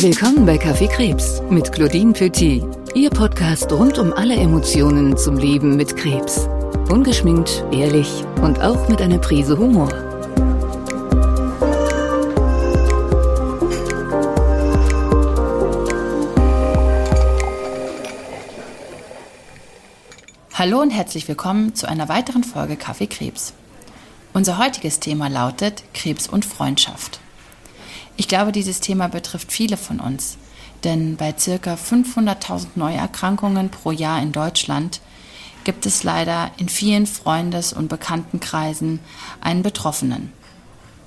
Willkommen bei Kaffee Krebs mit Claudine Petit, Ihr Podcast rund um alle Emotionen zum Leben mit Krebs. Ungeschminkt, ehrlich und auch mit einer Prise Humor. Hallo und herzlich willkommen zu einer weiteren Folge Kaffee Krebs. Unser heutiges Thema lautet Krebs und Freundschaft. Ich glaube, dieses Thema betrifft viele von uns, denn bei circa 500.000 Neuerkrankungen pro Jahr in Deutschland gibt es leider in vielen Freundes- und Bekanntenkreisen einen Betroffenen.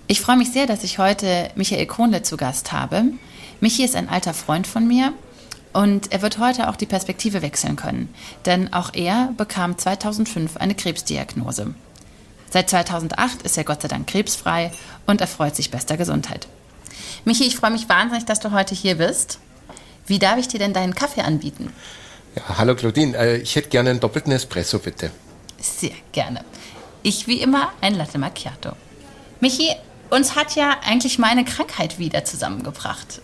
Ich freue mich sehr, dass ich heute Michael Kronle zu Gast habe. Michi ist ein alter Freund von mir und er wird heute auch die Perspektive wechseln können, denn auch er bekam 2005 eine Krebsdiagnose. Seit 2008 ist er Gott sei Dank krebsfrei und erfreut sich bester Gesundheit. Michi, ich freue mich wahnsinnig, dass du heute hier bist. Wie darf ich dir denn deinen Kaffee anbieten? Ja, hallo Claudine, äh, ich hätte gerne einen doppelten Espresso, bitte. Sehr gerne. Ich wie immer ein Latte Macchiato. Michi, uns hat ja eigentlich meine Krankheit wieder zusammengebracht.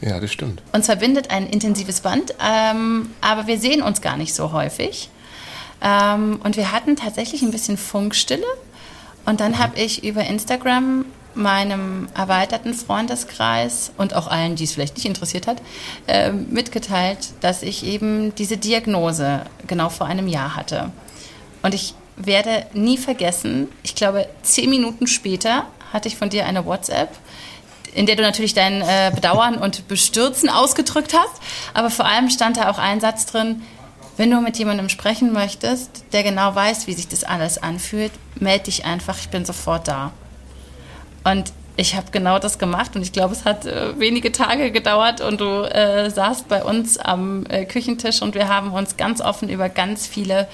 Ja, das stimmt. Uns verbindet ein intensives Band, ähm, aber wir sehen uns gar nicht so häufig. Ähm, und wir hatten tatsächlich ein bisschen Funkstille. Und dann mhm. habe ich über Instagram meinem erweiterten Freundeskreis und auch allen, die es vielleicht nicht interessiert hat, äh, mitgeteilt, dass ich eben diese Diagnose genau vor einem Jahr hatte. Und ich werde nie vergessen, ich glaube, zehn Minuten später hatte ich von dir eine WhatsApp, in der du natürlich dein äh, Bedauern und Bestürzen ausgedrückt hast, aber vor allem stand da auch ein Satz drin, wenn du mit jemandem sprechen möchtest, der genau weiß, wie sich das alles anfühlt, melde dich einfach, ich bin sofort da. Und ich habe genau das gemacht und ich glaube, es hat äh, wenige Tage gedauert und du äh, saßt bei uns am äh, Küchentisch und wir haben uns ganz offen über ganz viele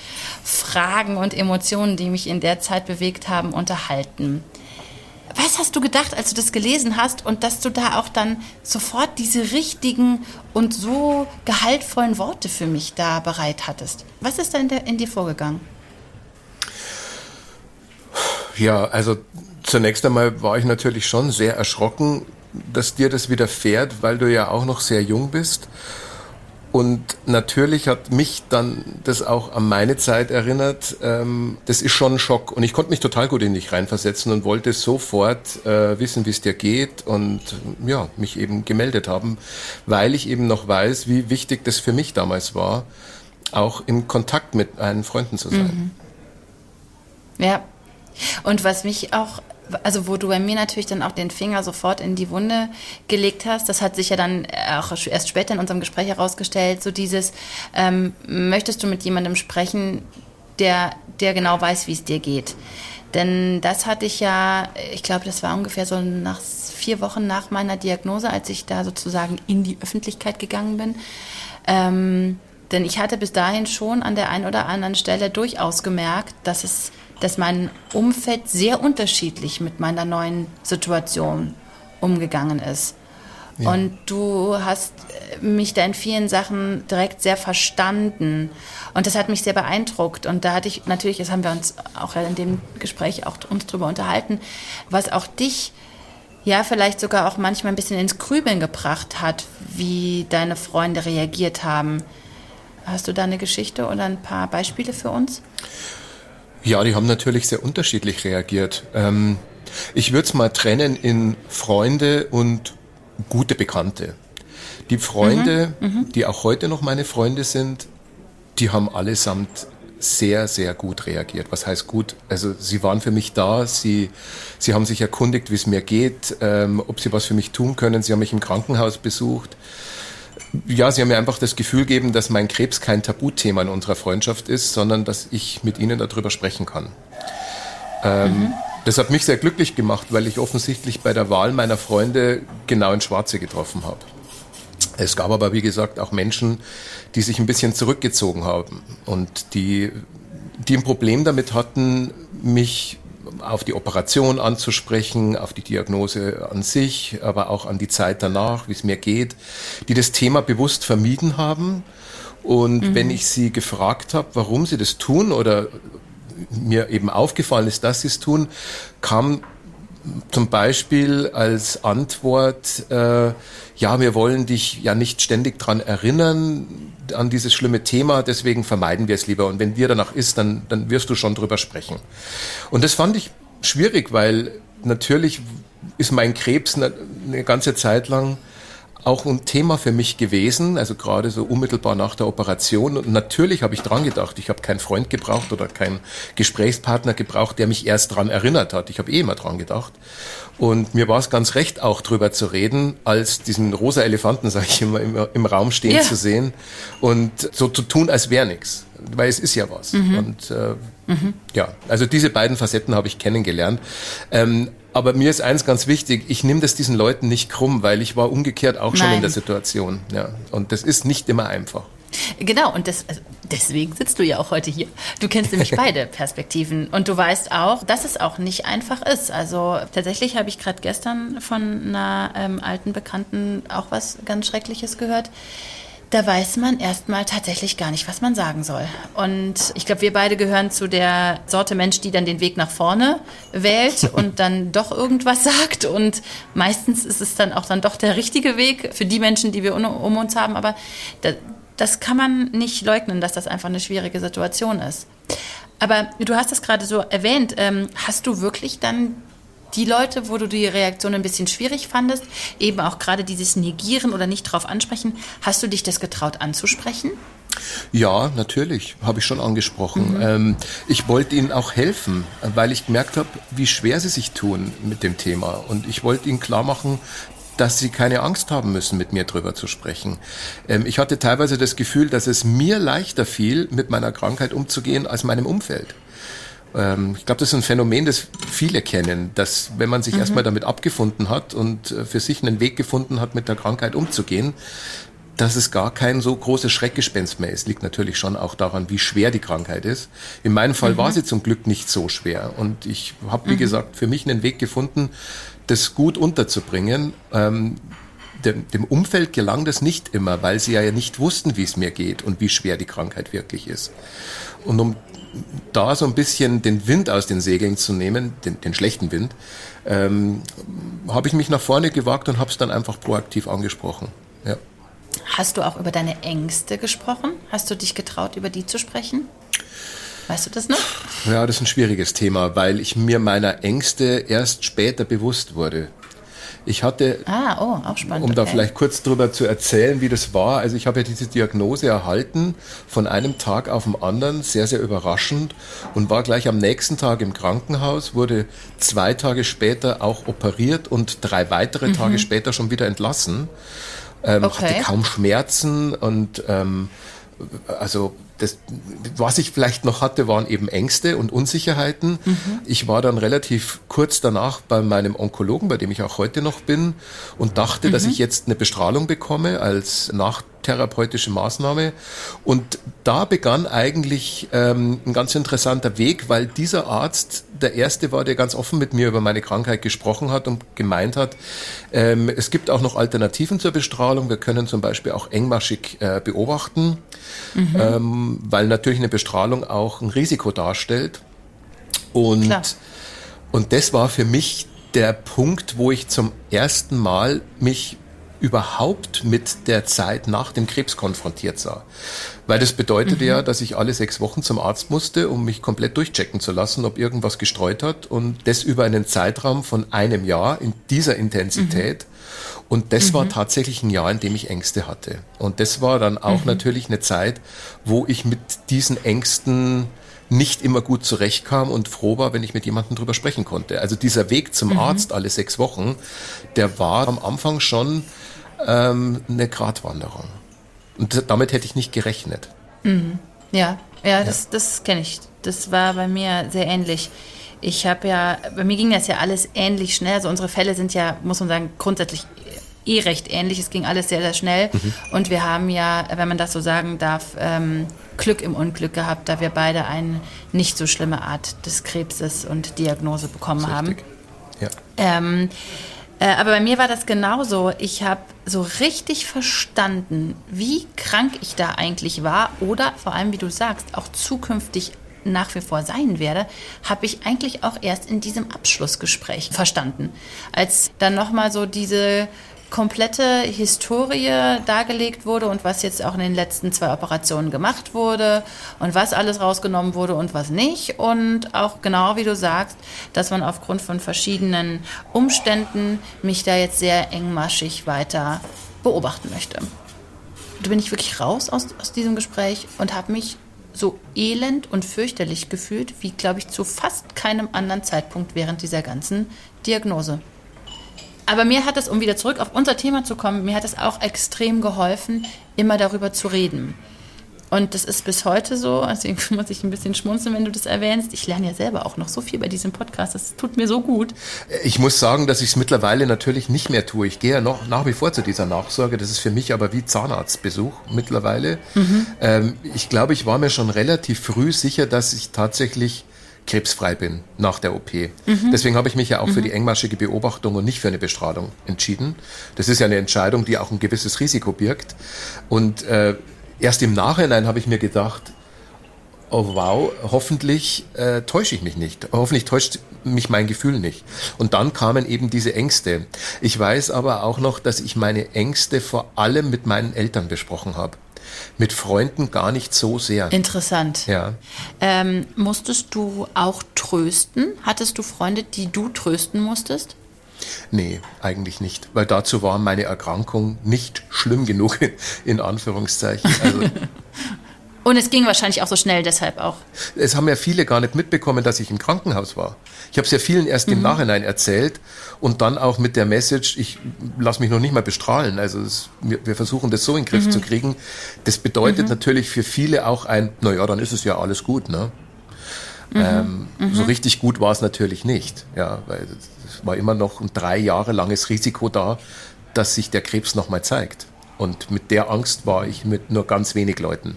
Fragen und Emotionen, die mich in der Zeit bewegt haben, unterhalten. Was hast du gedacht, als du das gelesen hast und dass du da auch dann sofort diese richtigen und so gehaltvollen Worte für mich da bereit hattest? Was ist da in, der, in dir vorgegangen? Ja, also Zunächst einmal war ich natürlich schon sehr erschrocken, dass dir das widerfährt, weil du ja auch noch sehr jung bist. Und natürlich hat mich dann das auch an meine Zeit erinnert. Ähm, das ist schon ein Schock. Und ich konnte mich total gut in dich reinversetzen und wollte sofort äh, wissen, wie es dir geht und ja, mich eben gemeldet haben, weil ich eben noch weiß, wie wichtig das für mich damals war, auch in Kontakt mit meinen Freunden zu sein. Mhm. Ja. Und was mich auch also wo du bei mir natürlich dann auch den Finger sofort in die Wunde gelegt hast, das hat sich ja dann auch erst später in unserem Gespräch herausgestellt, so dieses, ähm, möchtest du mit jemandem sprechen, der, der genau weiß, wie es dir geht? Denn das hatte ich ja, ich glaube, das war ungefähr so nach vier Wochen nach meiner Diagnose, als ich da sozusagen in die Öffentlichkeit gegangen bin. Ähm, denn ich hatte bis dahin schon an der einen oder anderen Stelle durchaus gemerkt, dass es dass mein Umfeld sehr unterschiedlich mit meiner neuen Situation umgegangen ist. Ja. Und du hast mich da in vielen Sachen direkt sehr verstanden. Und das hat mich sehr beeindruckt. Und da hatte ich natürlich, das haben wir uns auch in dem Gespräch auch uns drüber unterhalten, was auch dich ja vielleicht sogar auch manchmal ein bisschen ins Grübeln gebracht hat, wie deine Freunde reagiert haben. Hast du da eine Geschichte oder ein paar Beispiele für uns? Ja, die haben natürlich sehr unterschiedlich reagiert. Ähm, ich würde es mal trennen in Freunde und gute Bekannte. Die Freunde, mhm, mhm, die auch heute noch meine Freunde sind, die haben allesamt sehr, sehr gut reagiert. Was heißt gut? Also sie waren für mich da, sie, sie haben sich erkundigt, wie es mir geht, ähm, ob sie was für mich tun können. Sie haben mich im Krankenhaus besucht ja, Sie haben mir einfach das Gefühl gegeben, dass mein Krebs kein Tabuthema in unserer Freundschaft ist, sondern dass ich mit Ihnen darüber sprechen kann. Ähm, mhm. Das hat mich sehr glücklich gemacht, weil ich offensichtlich bei der Wahl meiner Freunde genau ins Schwarze getroffen habe. Es gab aber, wie gesagt, auch Menschen, die sich ein bisschen zurückgezogen haben und die, die ein Problem damit hatten, mich auf die Operation anzusprechen, auf die Diagnose an sich, aber auch an die Zeit danach, wie es mir geht, die das Thema bewusst vermieden haben. Und mhm. wenn ich sie gefragt habe, warum sie das tun oder mir eben aufgefallen ist, dass sie es tun, kam zum Beispiel als Antwort, äh, ja, wir wollen dich ja nicht ständig dran erinnern, an dieses schlimme Thema, deswegen vermeiden wir es lieber. Und wenn dir danach ist, dann, dann wirst du schon drüber sprechen. Und das fand ich schwierig, weil natürlich ist mein Krebs eine, eine ganze Zeit lang auch ein Thema für mich gewesen, also gerade so unmittelbar nach der Operation. Und natürlich habe ich dran gedacht. Ich habe keinen Freund gebraucht oder keinen Gesprächspartner gebraucht, der mich erst dran erinnert hat. Ich habe eh immer dran gedacht. Und mir war es ganz recht, auch drüber zu reden, als diesen rosa Elefanten, sage ich immer, im, im Raum stehen yeah. zu sehen und so zu tun, als wäre nichts. Weil es ist ja was. Mhm. Und äh, mhm. ja, also diese beiden Facetten habe ich kennengelernt. Ähm, aber mir ist eins ganz wichtig, ich nehme das diesen Leuten nicht krumm, weil ich war umgekehrt auch schon Nein. in der Situation. Ja. Und das ist nicht immer einfach. Genau, und das, also deswegen sitzt du ja auch heute hier. Du kennst nämlich beide Perspektiven und du weißt auch, dass es auch nicht einfach ist. Also tatsächlich habe ich gerade gestern von einer ähm, alten Bekannten auch was ganz Schreckliches gehört da weiß man erstmal tatsächlich gar nicht, was man sagen soll. Und ich glaube, wir beide gehören zu der Sorte Mensch, die dann den Weg nach vorne wählt und dann doch irgendwas sagt. Und meistens ist es dann auch dann doch der richtige Weg für die Menschen, die wir um uns haben. Aber das kann man nicht leugnen, dass das einfach eine schwierige Situation ist. Aber du hast das gerade so erwähnt. Ähm, hast du wirklich dann die Leute, wo du die Reaktion ein bisschen schwierig fandest, eben auch gerade dieses Negieren oder nicht drauf ansprechen, hast du dich das getraut anzusprechen? Ja, natürlich, habe ich schon angesprochen. Mhm. Ähm, ich wollte ihnen auch helfen, weil ich gemerkt habe, wie schwer sie sich tun mit dem Thema. Und ich wollte ihnen klar machen, dass sie keine Angst haben müssen, mit mir drüber zu sprechen. Ähm, ich hatte teilweise das Gefühl, dass es mir leichter fiel, mit meiner Krankheit umzugehen, als meinem Umfeld. Ähm, ich glaube, das ist ein Phänomen, das viele kennen, dass wenn man sich mhm. erstmal damit abgefunden hat und äh, für sich einen Weg gefunden hat, mit der Krankheit umzugehen, dass es gar kein so großes Schreckgespenst mehr ist. Liegt natürlich schon auch daran, wie schwer die Krankheit ist. In meinem Fall mhm. war sie zum Glück nicht so schwer. Und ich habe, wie mhm. gesagt, für mich einen Weg gefunden, das gut unterzubringen. Ähm, dem, dem Umfeld gelang das nicht immer, weil sie ja nicht wussten, wie es mir geht und wie schwer die Krankheit wirklich ist. Und um da so ein bisschen den Wind aus den Segeln zu nehmen, den, den schlechten Wind, ähm, habe ich mich nach vorne gewagt und habe es dann einfach proaktiv angesprochen. Ja. Hast du auch über deine Ängste gesprochen? Hast du dich getraut, über die zu sprechen? Weißt du das noch? Ja, das ist ein schwieriges Thema, weil ich mir meiner Ängste erst später bewusst wurde. Ich hatte, ah, oh, auch spannend, um da okay. vielleicht kurz drüber zu erzählen, wie das war. Also ich habe ja diese Diagnose erhalten von einem Tag auf den anderen, sehr, sehr überraschend und war gleich am nächsten Tag im Krankenhaus, wurde zwei Tage später auch operiert und drei weitere mhm. Tage später schon wieder entlassen. Ähm, okay. Hatte kaum Schmerzen und ähm, also das, was ich vielleicht noch hatte, waren eben Ängste und Unsicherheiten. Mhm. Ich war dann relativ kurz danach bei meinem Onkologen, bei dem ich auch heute noch bin, und dachte, mhm. dass ich jetzt eine Bestrahlung bekomme als nach therapeutische Maßnahme. Und da begann eigentlich ähm, ein ganz interessanter Weg, weil dieser Arzt der erste war, der ganz offen mit mir über meine Krankheit gesprochen hat und gemeint hat, ähm, es gibt auch noch Alternativen zur Bestrahlung. Wir können zum Beispiel auch engmaschig äh, beobachten, mhm. ähm, weil natürlich eine Bestrahlung auch ein Risiko darstellt. Und, und das war für mich der Punkt, wo ich zum ersten Mal mich überhaupt mit der Zeit nach dem Krebs konfrontiert sah. Weil das bedeutete mhm. ja, dass ich alle sechs Wochen zum Arzt musste, um mich komplett durchchecken zu lassen, ob irgendwas gestreut hat. Und das über einen Zeitraum von einem Jahr in dieser Intensität. Mhm. Und das mhm. war tatsächlich ein Jahr, in dem ich Ängste hatte. Und das war dann auch mhm. natürlich eine Zeit, wo ich mit diesen Ängsten nicht immer gut zurechtkam und froh war, wenn ich mit jemandem drüber sprechen konnte. Also dieser Weg zum mhm. Arzt alle sechs Wochen, der war am Anfang schon ähm, eine Gratwanderung. Und damit hätte ich nicht gerechnet. Mhm. Ja, ja, das, ja. das kenne ich. Das war bei mir sehr ähnlich. Ich habe ja, bei mir ging das ja alles ähnlich schnell. Also unsere Fälle sind ja, muss man sagen, grundsätzlich eh recht ähnlich. Es ging alles sehr, sehr schnell. Mhm. Und wir haben ja, wenn man das so sagen darf, ähm, Glück im Unglück gehabt, da wir beide eine nicht so schlimme Art des Krebses und Diagnose bekommen haben. Ja. Ähm, äh, aber bei mir war das genauso. Ich habe so richtig verstanden, wie krank ich da eigentlich war oder vor allem, wie du sagst, auch zukünftig nach wie vor sein werde, habe ich eigentlich auch erst in diesem Abschlussgespräch verstanden. Als dann nochmal so diese komplette Historie dargelegt wurde und was jetzt auch in den letzten zwei Operationen gemacht wurde und was alles rausgenommen wurde und was nicht. Und auch genau wie du sagst, dass man aufgrund von verschiedenen Umständen mich da jetzt sehr engmaschig weiter beobachten möchte. Da bin ich wirklich raus aus, aus diesem Gespräch und habe mich so elend und fürchterlich gefühlt, wie, glaube ich, zu fast keinem anderen Zeitpunkt während dieser ganzen Diagnose. Aber mir hat es, um wieder zurück auf unser Thema zu kommen, mir hat es auch extrem geholfen, immer darüber zu reden. Und das ist bis heute so, deswegen muss ich ein bisschen schmunzeln, wenn du das erwähnst. Ich lerne ja selber auch noch so viel bei diesem Podcast, das tut mir so gut. Ich muss sagen, dass ich es mittlerweile natürlich nicht mehr tue. Ich gehe ja noch nach wie vor zu dieser Nachsorge. Das ist für mich aber wie Zahnarztbesuch mittlerweile. Mhm. Ähm, ich glaube, ich war mir schon relativ früh sicher, dass ich tatsächlich krebsfrei bin nach der OP. Mhm. Deswegen habe ich mich ja auch mhm. für die engmaschige Beobachtung und nicht für eine Bestrahlung entschieden. Das ist ja eine Entscheidung, die auch ein gewisses Risiko birgt. Und äh, erst im Nachhinein habe ich mir gedacht, oh wow, hoffentlich äh, täusche ich mich nicht. Hoffentlich täuscht mich mein Gefühl nicht. Und dann kamen eben diese Ängste. Ich weiß aber auch noch, dass ich meine Ängste vor allem mit meinen Eltern besprochen habe mit Freunden gar nicht so sehr. Interessant. Ja. Ähm, musstest du auch trösten? Hattest du Freunde, die du trösten musstest? Nee, eigentlich nicht, weil dazu war meine Erkrankung nicht schlimm genug, in Anführungszeichen. Also Und es ging wahrscheinlich auch so schnell deshalb auch. Es haben ja viele gar nicht mitbekommen, dass ich im Krankenhaus war. Ich habe es ja vielen erst mhm. im Nachhinein erzählt und dann auch mit der Message, ich lasse mich noch nicht mal bestrahlen. Also es, wir, wir, versuchen das so in den Griff mhm. zu kriegen. Das bedeutet mhm. natürlich für viele auch ein, naja, dann ist es ja alles gut. Ne? Mhm. Ähm, so mhm. richtig gut war es natürlich nicht, ja, weil es war immer noch ein drei Jahre langes Risiko da, dass sich der Krebs nochmal zeigt. Und mit der Angst war ich mit nur ganz wenig Leuten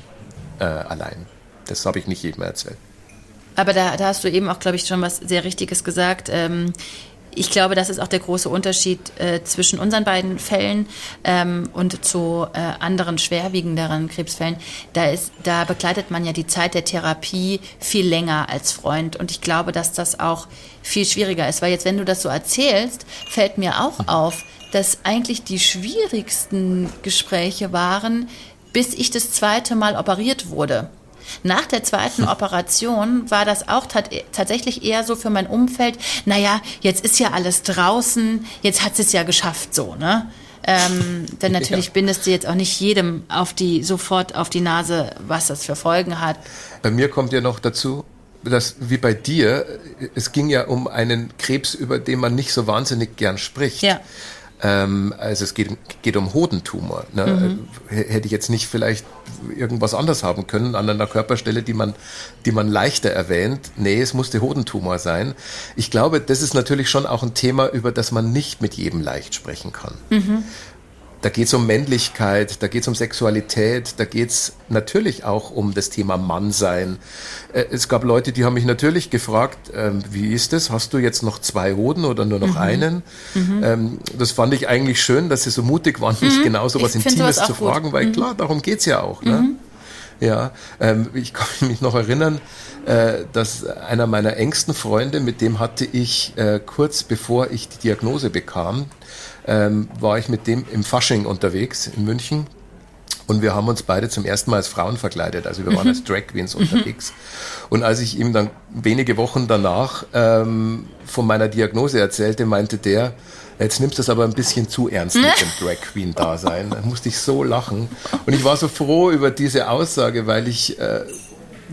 äh, allein. Das habe ich nicht jedem erzählt. Aber da, da hast du eben auch, glaube ich, schon was sehr Richtiges gesagt. Ähm, ich glaube, das ist auch der große Unterschied äh, zwischen unseren beiden Fällen ähm, und zu äh, anderen schwerwiegenderen Krebsfällen. Da, ist, da begleitet man ja die Zeit der Therapie viel länger als Freund. Und ich glaube, dass das auch viel schwieriger ist. Weil jetzt, wenn du das so erzählst, fällt mir auch auf, dass eigentlich die schwierigsten Gespräche waren, bis ich das zweite Mal operiert wurde. Nach der zweiten Operation war das auch tatsächlich eher so für mein Umfeld, naja, jetzt ist ja alles draußen, jetzt hat es ja geschafft so, ne? Ähm, denn natürlich ja. bindest du jetzt auch nicht jedem auf die, sofort auf die Nase, was das für Folgen hat. Bei mir kommt ja noch dazu, dass wie bei dir, es ging ja um einen Krebs, über den man nicht so wahnsinnig gern spricht. Ja. Ähm, also es geht, geht um Hodentumor. Ne? Mhm. Hätte ich jetzt nicht vielleicht irgendwas anders haben können an einer Körperstelle, die man, die man leichter erwähnt. Nee, es musste Hodentumor sein. Ich glaube, das ist natürlich schon auch ein Thema, über das man nicht mit jedem leicht sprechen kann. Mhm. Da geht es um Männlichkeit, da geht es um Sexualität, da geht es natürlich auch um das Thema Mannsein. Äh, es gab Leute, die haben mich natürlich gefragt, ähm, wie ist das? Hast du jetzt noch zwei Hoden oder nur noch mhm. einen? Mhm. Ähm, das fand ich eigentlich schön, dass sie so mutig waren, mich mhm. genau so was Intimes zu fragen, gut. weil mhm. klar, darum geht es ja auch. Ne? Mhm. Ja, ähm, ich kann mich noch erinnern, äh, dass einer meiner engsten Freunde, mit dem hatte ich äh, kurz bevor ich die Diagnose bekam, ähm, war ich mit dem im Fasching unterwegs in München. Und wir haben uns beide zum ersten Mal als Frauen verkleidet. Also wir waren mhm. als Drag Queens mhm. unterwegs. Und als ich ihm dann wenige Wochen danach ähm, von meiner Diagnose erzählte, meinte der, jetzt nimmst du es aber ein bisschen zu ernst mit dem Drag Queen Dasein. Da musste ich so lachen. Und ich war so froh über diese Aussage, weil ich äh,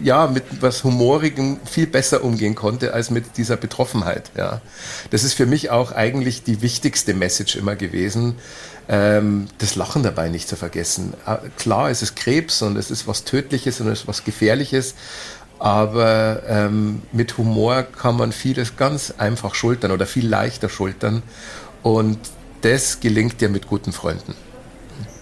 ja, mit was Humorigem viel besser umgehen konnte als mit dieser Betroffenheit. Ja. Das ist für mich auch eigentlich die wichtigste Message immer gewesen, ähm, das Lachen dabei nicht zu vergessen. Ah, klar, es ist Krebs und es ist was Tödliches und es ist was Gefährliches, aber ähm, mit Humor kann man vieles ganz einfach schultern oder viel leichter schultern und das gelingt dir mit guten Freunden.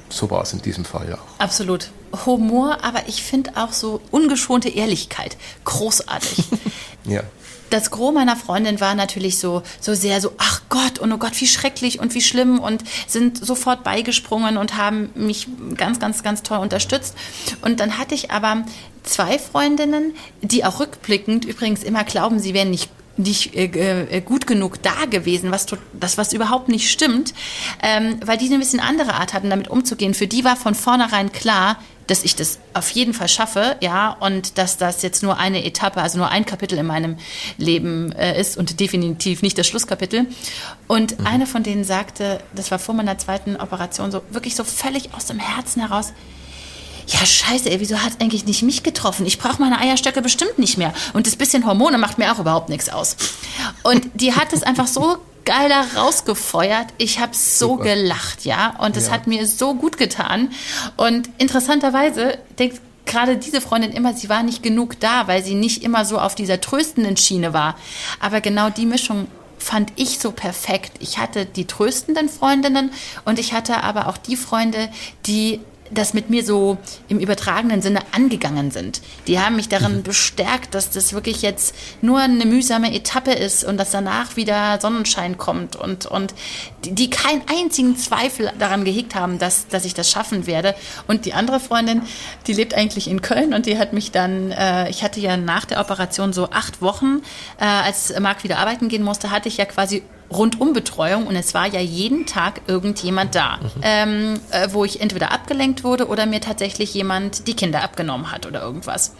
So war es in diesem Fall auch. Absolut. Humor, aber ich finde auch so ungeschonte Ehrlichkeit großartig. ja. das Gros meiner Freundin war natürlich so, so sehr so, ach Gott, und oh Gott, wie schrecklich und wie schlimm und sind sofort beigesprungen und haben mich ganz, ganz, ganz toll unterstützt. Und dann hatte ich aber zwei Freundinnen, die auch rückblickend übrigens immer glauben, sie wären nicht nicht äh, äh, gut genug da gewesen, was das was überhaupt nicht stimmt, ähm, weil die eine bisschen andere Art hatten, damit umzugehen. Für die war von vornherein klar, dass ich das auf jeden Fall schaffe, ja, und dass das jetzt nur eine Etappe, also nur ein Kapitel in meinem Leben äh, ist und definitiv nicht das Schlusskapitel. Und mhm. eine von denen sagte, das war vor meiner zweiten Operation, so wirklich so völlig aus dem Herzen heraus, ja, scheiße, ey, wieso hat eigentlich nicht mich getroffen? Ich brauche meine Eierstöcke bestimmt nicht mehr. Und das bisschen Hormone macht mir auch überhaupt nichts aus. Und die hat es einfach so geil da rausgefeuert. Ich habe so Super. gelacht, ja. Und es ja. hat mir so gut getan. Und interessanterweise denkt gerade diese Freundin immer, sie war nicht genug da, weil sie nicht immer so auf dieser tröstenden Schiene war. Aber genau die Mischung fand ich so perfekt. Ich hatte die tröstenden Freundinnen und ich hatte aber auch die Freunde, die das mit mir so im übertragenen Sinne angegangen sind. Die haben mich darin mhm. bestärkt, dass das wirklich jetzt nur eine mühsame Etappe ist und dass danach wieder Sonnenschein kommt und, und die, die keinen einzigen Zweifel daran gehegt haben, dass, dass ich das schaffen werde. Und die andere Freundin, die lebt eigentlich in Köln und die hat mich dann, äh, ich hatte ja nach der Operation so acht Wochen, äh, als Marc wieder arbeiten gehen musste, hatte ich ja quasi Rundumbetreuung und es war ja jeden Tag irgendjemand da, mhm. ähm, äh, wo ich entweder abgelenkt wurde oder mir tatsächlich jemand die Kinder abgenommen hat oder irgendwas.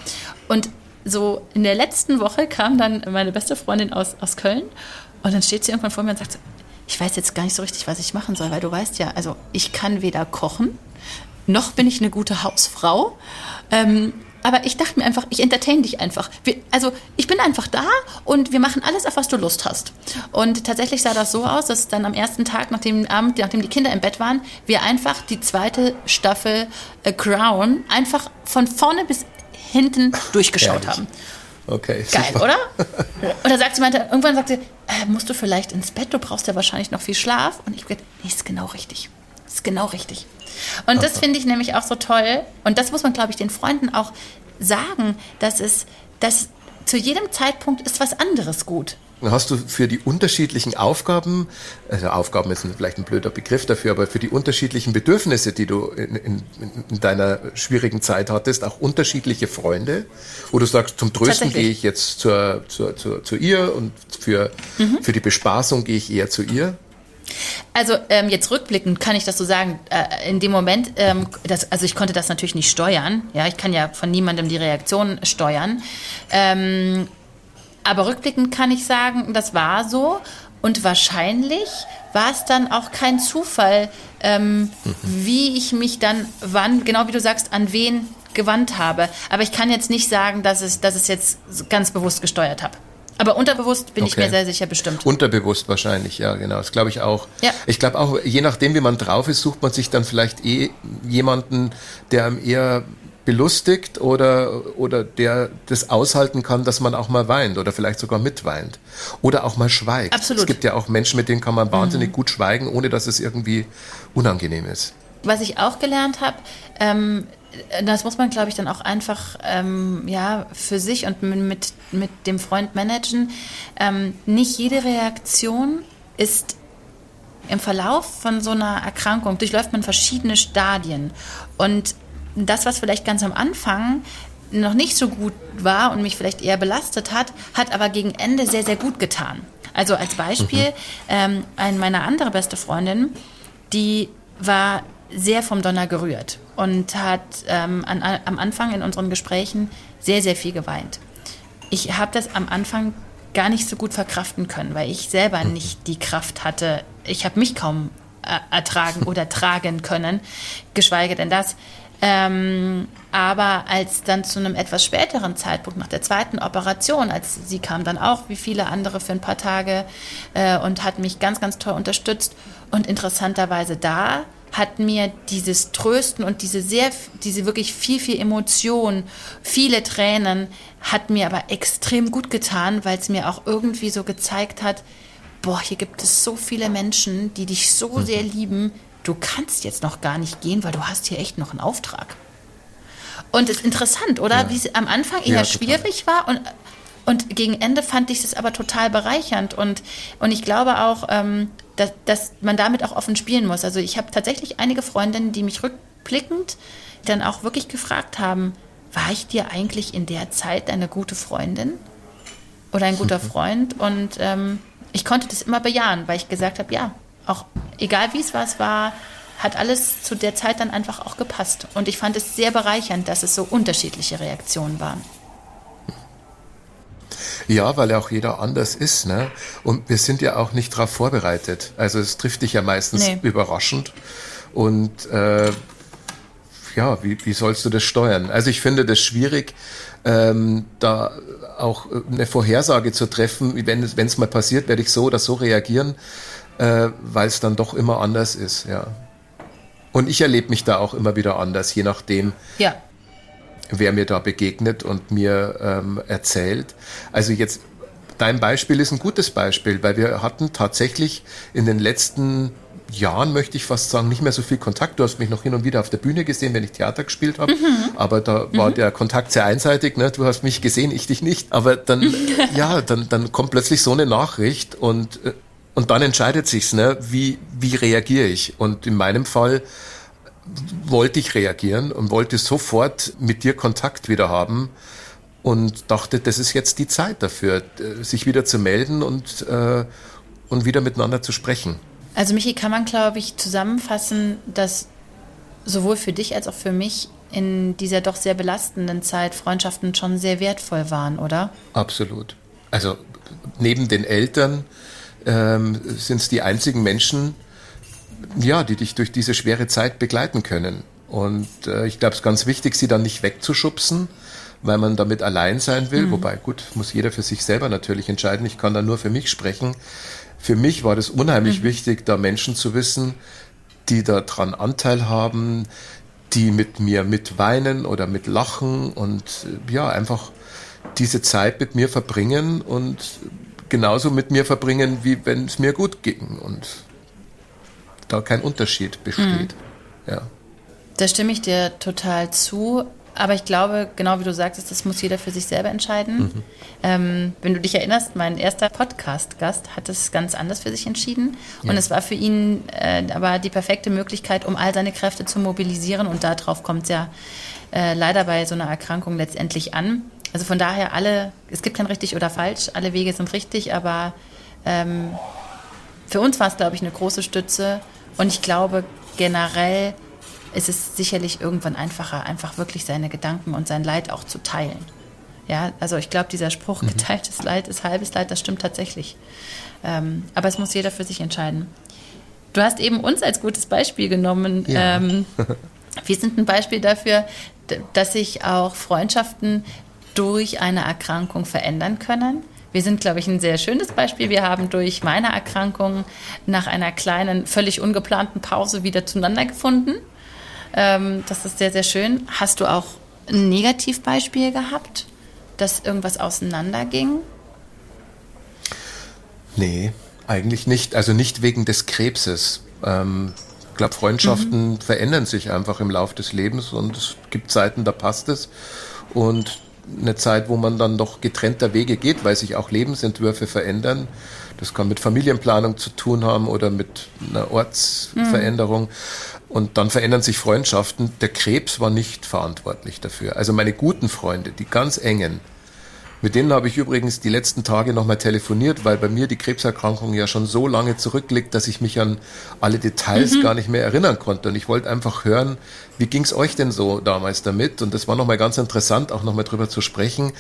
Und so in der letzten Woche kam dann meine beste Freundin aus, aus Köln und dann steht sie irgendwann vor mir und sagt, ich weiß jetzt gar nicht so richtig, was ich machen soll, weil du weißt ja, also ich kann weder kochen, noch bin ich eine gute Hausfrau. Ähm, aber ich dachte mir einfach, ich entertain dich einfach. Wir, also ich bin einfach da und wir machen alles, auf was du Lust hast. Und tatsächlich sah das so aus, dass dann am ersten Tag, nachdem, Abend, nachdem die Kinder im Bett waren, wir einfach die zweite Staffel äh, Crown einfach von vorne bis hinten durchgeschaut haben. Okay. Geil, super. oder? Und da sagt sie, meinte, irgendwann sagt sie, äh, musst du vielleicht ins Bett, du brauchst ja wahrscheinlich noch viel Schlaf. Und ich gesagt, nee, ist genau richtig. Ist genau richtig. Und das finde ich nämlich auch so toll. Und das muss man, glaube ich, den Freunden auch sagen, dass es, dass zu jedem Zeitpunkt ist was anderes gut. Hast du für die unterschiedlichen Aufgaben, also Aufgaben ist vielleicht ein blöder Begriff dafür, aber für die unterschiedlichen Bedürfnisse, die du in, in, in deiner schwierigen Zeit hattest, auch unterschiedliche Freunde, wo du sagst, zum Trösten gehe ich jetzt zur, zur, zur, zu ihr und für, mhm. für die Bespaßung gehe ich eher zu ihr? Also ähm, jetzt rückblickend kann ich das so sagen. Äh, in dem Moment, ähm, das, also ich konnte das natürlich nicht steuern. Ja, ich kann ja von niemandem die Reaktion steuern. Ähm, aber rückblickend kann ich sagen, das war so. Und wahrscheinlich war es dann auch kein Zufall, mhm. wie ich mich dann wann, genau wie du sagst, an wen gewandt habe. Aber ich kann jetzt nicht sagen, dass, es, dass ich es jetzt ganz bewusst gesteuert habe. Aber unterbewusst bin okay. ich mir sehr sicher bestimmt. Unterbewusst wahrscheinlich, ja, genau. Das glaube ich auch. Ja. Ich glaube auch, je nachdem, wie man drauf ist, sucht man sich dann vielleicht eh jemanden, der einem eher belustigt oder, oder der das aushalten kann, dass man auch mal weint oder vielleicht sogar mitweint. Oder auch mal schweigt. Absolut. Es gibt ja auch Menschen, mit denen kann man wahnsinnig mhm. gut schweigen, ohne dass es irgendwie unangenehm ist. Was ich auch gelernt habe, ähm, das muss man, glaube ich, dann auch einfach ähm, ja, für sich und mit, mit dem Freund managen. Ähm, nicht jede Reaktion ist im Verlauf von so einer Erkrankung, durchläuft man verschiedene Stadien. Und das, was vielleicht ganz am Anfang noch nicht so gut war und mich vielleicht eher belastet hat, hat aber gegen Ende sehr, sehr gut getan. Also als Beispiel, mhm. ähm, eine meiner andere beste Freundin, die war sehr vom Donner gerührt und hat ähm, an, am Anfang in unseren Gesprächen sehr, sehr viel geweint. Ich habe das am Anfang gar nicht so gut verkraften können, weil ich selber mhm. nicht die Kraft hatte. Ich habe mich kaum äh, ertragen oder tragen können, geschweige denn das. Ähm, aber als dann zu einem etwas späteren Zeitpunkt, nach der zweiten Operation, als sie kam dann auch, wie viele andere, für ein paar Tage äh, und hat mich ganz, ganz toll unterstützt. Und interessanterweise da hat mir dieses Trösten und diese sehr, diese wirklich viel, viel Emotion, viele Tränen, hat mir aber extrem gut getan, weil es mir auch irgendwie so gezeigt hat, boah, hier gibt es so viele Menschen, die dich so mhm. sehr lieben, du kannst jetzt noch gar nicht gehen, weil du hast hier echt noch einen Auftrag. Und es ist interessant, oder? Ja. Wie es am Anfang eher ja, schwierig war und Und gegen Ende fand ich es aber total bereichernd und, und ich glaube auch, ähm, dass, dass man damit auch offen spielen muss. Also ich habe tatsächlich einige Freundinnen, die mich rückblickend dann auch wirklich gefragt haben, war ich dir eigentlich in der Zeit eine gute Freundin oder ein guter Freund? Und ähm, ich konnte das immer bejahen, weil ich gesagt habe, ja, auch egal wie es was war, hat alles zu der Zeit dann einfach auch gepasst. Und ich fand es sehr bereichernd, dass es so unterschiedliche Reaktionen waren. Ja, weil ja auch jeder anders ist. Ne? Und wir sind ja auch nicht darauf vorbereitet. Also es trifft dich ja meistens nee. überraschend. Und äh, ja, wie, wie sollst du das steuern? Also ich finde das schwierig, ähm, da auch eine Vorhersage zu treffen, wenn es mal passiert, werde ich so oder so reagieren, äh, weil es dann doch immer anders ist, ja. Und ich erlebe mich da auch immer wieder anders, je nachdem, ja. Wer mir da begegnet und mir ähm, erzählt. Also jetzt, dein Beispiel ist ein gutes Beispiel, weil wir hatten tatsächlich in den letzten Jahren, möchte ich fast sagen, nicht mehr so viel Kontakt. Du hast mich noch hin und wieder auf der Bühne gesehen, wenn ich Theater gespielt habe. Mhm. Aber da war mhm. der Kontakt sehr einseitig. Ne? Du hast mich gesehen, ich dich nicht. Aber dann, ja, dann, dann kommt plötzlich so eine Nachricht und, äh, und dann entscheidet sich's, ne? wie, wie reagiere ich? Und in meinem Fall wollte ich reagieren und wollte sofort mit dir Kontakt wieder haben und dachte, das ist jetzt die Zeit dafür, äh, sich wieder zu melden und, äh, und wieder miteinander zu sprechen. Also Michi, kann man, glaube ich, zusammenfassen, dass sowohl für dich als auch für mich in dieser doch sehr belastenden Zeit Freundschaften schon sehr wertvoll waren, oder? Absolut. Also neben den Eltern ähm, sind es die einzigen Menschen, ja, die dich durch diese schwere Zeit begleiten können. Und äh, ich glaube, es ist ganz wichtig, sie dann nicht wegzuschubsen, weil man damit allein sein will. Mhm. Wobei, gut, muss jeder für sich selber natürlich entscheiden. Ich kann da nur für mich sprechen für mich war das unheimlich mhm. wichtig, da Menschen zu wissen, die daran Anteil haben, die mit mir mitweinen oder mit lachen und äh, ja, einfach diese Zeit mit mir verbringen und genauso mit mir verbringen, wie wenn es mir gut ging und da kein Unterschied besteht. Mhm. Ja. Da stimme ich dir total zu. Aber ich glaube, genau wie du sagtest, das muss jeder für sich selber entscheiden. Mhm. Ähm, wenn du dich erinnerst, mein erster Podcast-Gast hat es ganz anders für sich entschieden. Ja. Und es war für ihn äh, aber die perfekte Möglichkeit, um all seine Kräfte zu mobilisieren. Und darauf kommt es ja äh, leider bei so einer Erkrankung letztendlich an. Also von daher alle, es gibt kein richtig oder falsch, alle Wege sind richtig, aber ähm, für uns war es, glaube ich, eine große Stütze. Und ich glaube generell, ist es sicherlich irgendwann einfacher, einfach wirklich seine Gedanken und sein Leid auch zu teilen. Ja, also ich glaube, dieser Spruch, mhm. geteiltes Leid ist halbes Leid, das stimmt tatsächlich. Ähm, aber es muss jeder für sich entscheiden. Du hast eben uns als gutes Beispiel genommen. Ja. Ähm, wir sind ein Beispiel dafür, dass sich auch Freundschaften durch eine Erkrankung verändern können. Wir sind, glaube ich, ein sehr schönes Beispiel. Wir haben durch meine Erkrankung nach einer kleinen, völlig ungeplanten Pause wieder zueinander gefunden. Ähm, das ist sehr, sehr schön. Hast du auch ein Negativbeispiel gehabt, dass irgendwas auseinanderging? Nee, eigentlich nicht. Also nicht wegen des Krebses. Ähm, ich glaube, Freundschaften mhm. verändern sich einfach im Laufe des Lebens und es gibt Zeiten, da passt es. Und eine Zeit, wo man dann doch getrennter Wege geht, weil sich auch Lebensentwürfe verändern. Das kann mit Familienplanung zu tun haben oder mit einer Ortsveränderung. Mhm. Und dann verändern sich Freundschaften. Der Krebs war nicht verantwortlich dafür. Also meine guten Freunde, die ganz engen, mit denen habe ich übrigens die letzten Tage nochmal telefoniert, weil bei mir die Krebserkrankung ja schon so lange zurückliegt, dass ich mich an alle Details mhm. gar nicht mehr erinnern konnte. Und ich wollte einfach hören, wie ging es euch denn so damals damit? Und das war nochmal ganz interessant, auch nochmal drüber zu sprechen.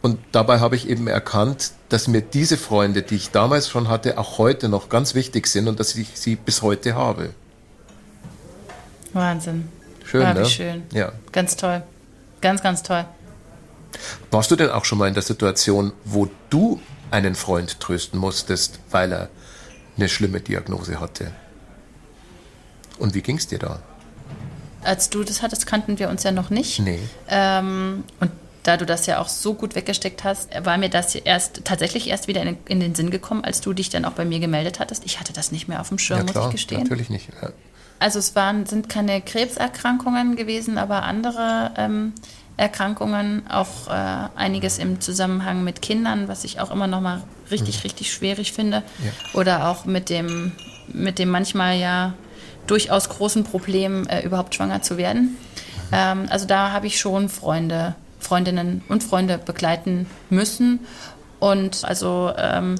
Und dabei habe ich eben erkannt, dass mir diese Freunde, die ich damals schon hatte, auch heute noch ganz wichtig sind und dass ich sie bis heute habe. Wahnsinn. Schön, ja, ne? schön. Ja. Ganz toll. Ganz, ganz toll. Warst du denn auch schon mal in der Situation, wo du einen Freund trösten musstest, weil er eine schlimme Diagnose hatte? Und wie ging es dir da? Als du das hattest, kannten wir uns ja noch nicht. Nee. Ähm, und da du das ja auch so gut weggesteckt hast, war mir das erst tatsächlich erst wieder in, in, den Sinn gekommen, als du dich dann auch bei mir gemeldet hattest. Ich hatte das nicht mehr auf dem Schirm, ja, klar, muss ich gestehen. Natürlich nicht. Ja. Also es waren, sind keine Krebserkrankungen gewesen, aber andere ähm, Erkrankungen, auch äh, einiges im Zusammenhang mit Kindern, was ich auch immer noch mal richtig, mhm. richtig schwierig finde. Ja. Oder auch mit dem, mit dem manchmal ja durchaus großen Problem, äh, überhaupt schwanger zu werden. Mhm. Ähm, also da habe ich schon Freunde, Freundinnen und Freunde begleiten müssen. Und also ähm,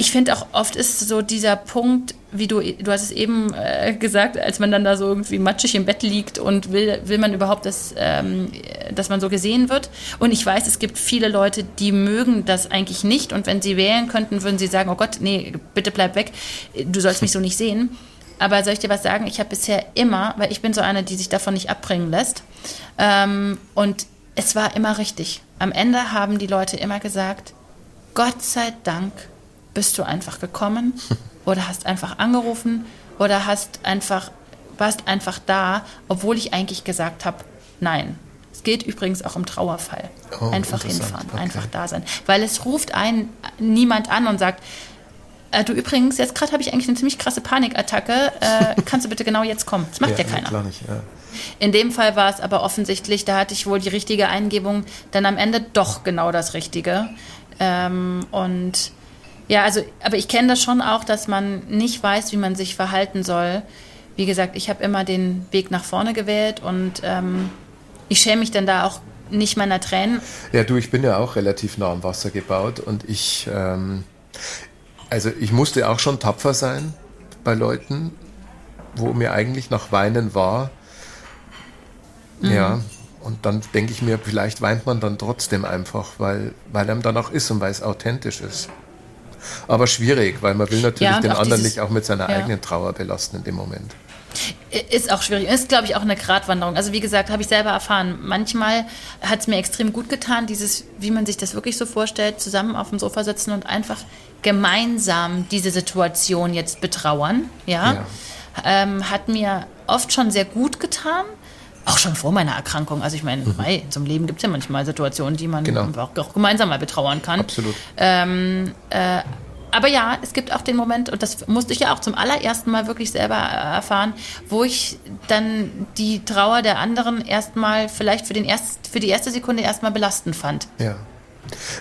ich finde auch oft ist so dieser Punkt, wie du, du hast es eben äh, gesagt, als man dann da so irgendwie matschig im Bett liegt und will, will man überhaupt, dass, ähm, dass man so gesehen wird. Und ich weiß, es gibt viele Leute, die mögen das eigentlich nicht. Und wenn sie wählen könnten, würden sie sagen, oh Gott, nee, bitte bleib weg, du sollst mich so nicht sehen. Aber soll ich dir was sagen? Ich habe bisher immer, weil ich bin so eine, die sich davon nicht abbringen lässt. Ähm, und es war immer richtig. Am Ende haben die Leute immer gesagt, Gott sei Dank bist du einfach gekommen oder hast einfach angerufen oder hast einfach, warst einfach da, obwohl ich eigentlich gesagt habe, nein. Es geht übrigens auch im Trauerfall. Oh, einfach hinfahren, okay. einfach da sein. Weil es ruft einen niemand an und sagt, äh, du übrigens, jetzt gerade habe ich eigentlich eine ziemlich krasse Panikattacke, äh, kannst du bitte genau jetzt kommen? Das macht ja, ja keiner. Klar nicht, ja. In dem Fall war es aber offensichtlich, da hatte ich wohl die richtige Eingebung, dann am Ende doch genau das Richtige. Ähm, und ja, also, aber ich kenne das schon auch, dass man nicht weiß, wie man sich verhalten soll. Wie gesagt, ich habe immer den Weg nach vorne gewählt und ähm, ich schäme mich dann da auch nicht meiner Tränen. Ja, du, ich bin ja auch relativ nah am Wasser gebaut und ich, ähm, also ich musste auch schon tapfer sein bei Leuten, wo mir eigentlich nach Weinen war. Mhm. Ja, und dann denke ich mir, vielleicht weint man dann trotzdem einfach, weil, weil einem danach ist und weil es authentisch ist. Aber schwierig, weil man will natürlich ja, den anderen dieses, nicht auch mit seiner ja. eigenen Trauer belasten in dem Moment. Ist auch schwierig. Ist, glaube ich, auch eine Gratwanderung. Also wie gesagt, habe ich selber erfahren. Manchmal hat es mir extrem gut getan, dieses, wie man sich das wirklich so vorstellt, zusammen auf dem Sofa sitzen und einfach gemeinsam diese Situation jetzt betrauern. Ja, ja. Ähm, hat mir oft schon sehr gut getan. Auch schon vor meiner Erkrankung. Also ich meine, mhm. in so einem Leben gibt es ja manchmal Situationen, die man genau. auch, auch, gemeinsam mal betrauern kann. Absolut. Ähm, äh, aber ja, es gibt auch den Moment, und das musste ich ja auch zum allerersten Mal wirklich selber äh, erfahren, wo ich dann die Trauer der anderen erstmal vielleicht für, den erst, für die erste Sekunde erstmal belastend fand. Ja.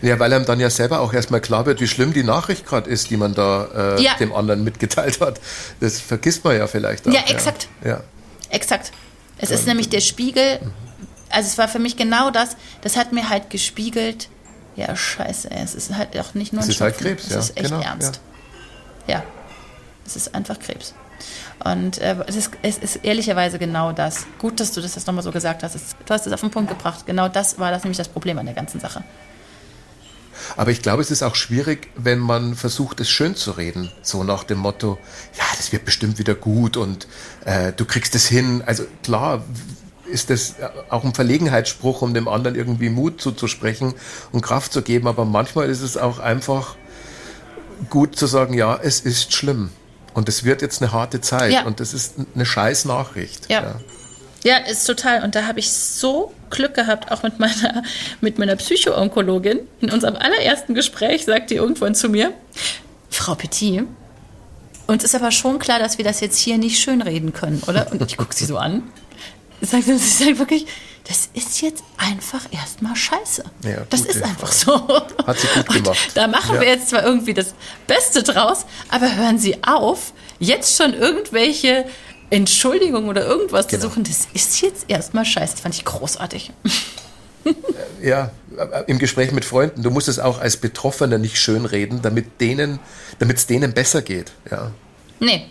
Ja, weil einem dann ja selber auch erstmal klar wird, wie schlimm die Nachricht gerade ist, die man da äh, ja. dem anderen mitgeteilt hat. Das vergisst man ja vielleicht auch. Ja, exakt. Ja. ja. Exakt. Es ist nämlich der Spiegel, also es war für mich genau das, das hat mir halt gespiegelt, ja, scheiße, es ist halt auch nicht nur ein Es ist halt Krebs, es ja. Es ist echt genau, ernst. Ja. ja. es ist einfach Krebs. Und äh, es, ist, es, ist, ehrlicherweise genau das. Gut, dass du das jetzt nochmal so gesagt hast. du hast es auf den Punkt gebracht. Genau das war das nämlich das Problem an der ganzen Sache. Aber ich glaube, es ist auch schwierig, wenn man versucht, es schön zu reden. So nach dem Motto, ja, das wird bestimmt wieder gut und äh, du kriegst es hin. Also klar ist das auch ein Verlegenheitsspruch, um dem anderen irgendwie Mut zuzusprechen und Kraft zu geben. Aber manchmal ist es auch einfach gut zu sagen, ja, es ist schlimm. Und es wird jetzt eine harte Zeit. Ja. Und das ist eine scheiß Nachricht. ja. ja. Ja, ist total. Und da habe ich so Glück gehabt, auch mit meiner, mit meiner Psychoonkologin. In unserem allerersten Gespräch sagt die irgendwann zu mir, Frau Petit, uns ist aber schon klar, dass wir das jetzt hier nicht schönreden können, oder? Und ich gucke sie so an. Sagt sie sagt wirklich, das ist jetzt einfach erstmal scheiße. Ja, das ist einfach so. Hat sie gut gemacht. Und da machen ja. wir jetzt zwar irgendwie das Beste draus, aber hören Sie auf, jetzt schon irgendwelche Entschuldigung oder irgendwas genau. zu suchen, das ist jetzt erstmal scheiße. Das fand ich großartig. Ja, im Gespräch mit Freunden, du musst es auch als Betroffener nicht schönreden, damit denen, damit es denen besser geht. Ja. Nee.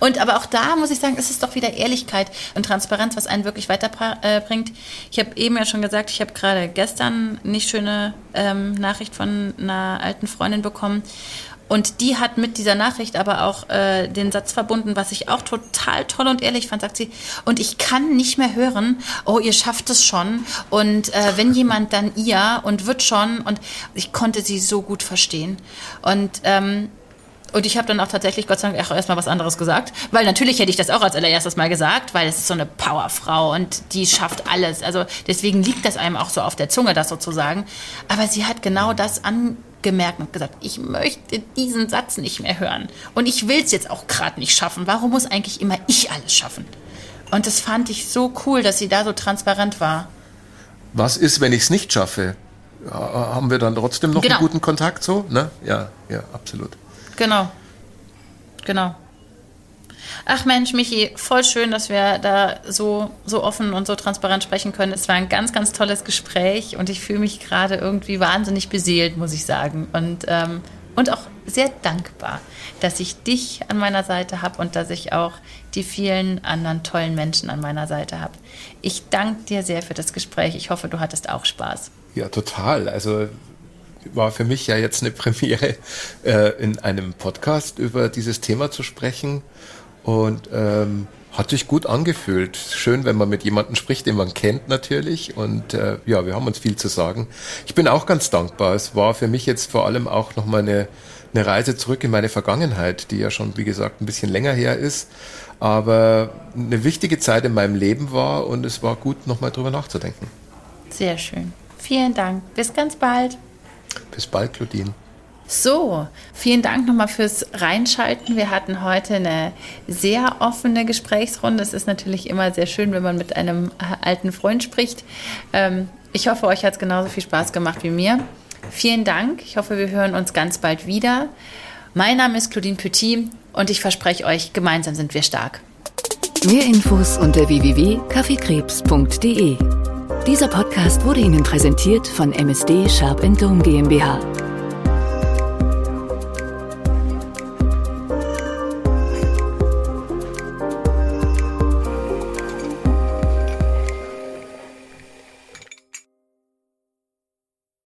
Und aber auch da muss ich sagen, es ist doch wieder Ehrlichkeit und Transparenz, was einen wirklich weiterbringt. Ich habe eben ja schon gesagt, ich habe gerade gestern eine nicht schöne ähm, Nachricht von einer alten Freundin bekommen und die hat mit dieser Nachricht aber auch äh, den Satz verbunden, was ich auch total toll und ehrlich fand, sagt sie. Und ich kann nicht mehr hören, oh, ihr schafft es schon. Und äh, wenn jemand, dann ihr und wird schon. Und ich konnte sie so gut verstehen. Und ähm, und ich habe dann auch tatsächlich, Gott sei Dank, auch erstmal was anderes gesagt. Weil natürlich hätte ich das auch als allererstes mal gesagt, weil es ist so eine Powerfrau und die schafft alles. Also deswegen liegt das einem auch so auf der Zunge, das sozusagen. Aber sie hat genau das an, gemerkt und gesagt, ich möchte diesen Satz nicht mehr hören. Und ich will es jetzt auch gerade nicht schaffen. Warum muss eigentlich immer ich alles schaffen? Und das fand ich so cool, dass sie da so transparent war. was ist, wenn ich es nicht schaffe? Haben wir dann trotzdem noch genau. einen guten Kontakt so? Ne? Ja, ja, absolut. Genau. Genau. Ach Mensch, Michi, voll schön, dass wir da so, so offen und so transparent sprechen können. Es war ein ganz, ganz tolles Gespräch und ich fühle mich gerade irgendwie wahnsinnig beseelt, muss ich sagen. Und, ähm, und auch sehr dankbar, dass ich dich an meiner Seite habe und dass ich auch die vielen anderen tollen Menschen an meiner Seite habe. Ich danke dir sehr für das Gespräch. Ich hoffe, du hattest auch Spaß. Ja, total. Also war für mich ja jetzt eine Premiere, äh, in einem Podcast über dieses Thema zu sprechen. Und ähm, hat sich gut angefühlt. Schön, wenn man mit jemandem spricht, den man kennt natürlich. Und äh, ja, wir haben uns viel zu sagen. Ich bin auch ganz dankbar. Es war für mich jetzt vor allem auch nochmal eine, eine Reise zurück in meine Vergangenheit, die ja schon, wie gesagt, ein bisschen länger her ist. Aber eine wichtige Zeit in meinem Leben war und es war gut, nochmal drüber nachzudenken. Sehr schön. Vielen Dank. Bis ganz bald. Bis bald, Claudine. So, vielen Dank nochmal fürs Reinschalten. Wir hatten heute eine sehr offene Gesprächsrunde. Es ist natürlich immer sehr schön, wenn man mit einem alten Freund spricht. Ähm, ich hoffe, euch hat es genauso viel Spaß gemacht wie mir. Vielen Dank. Ich hoffe, wir hören uns ganz bald wieder. Mein Name ist Claudine Petit und ich verspreche euch, gemeinsam sind wir stark. Mehr Infos unter www.kaffeekrebs.de. Dieser Podcast wurde Ihnen präsentiert von MSD Sharp Dome GmbH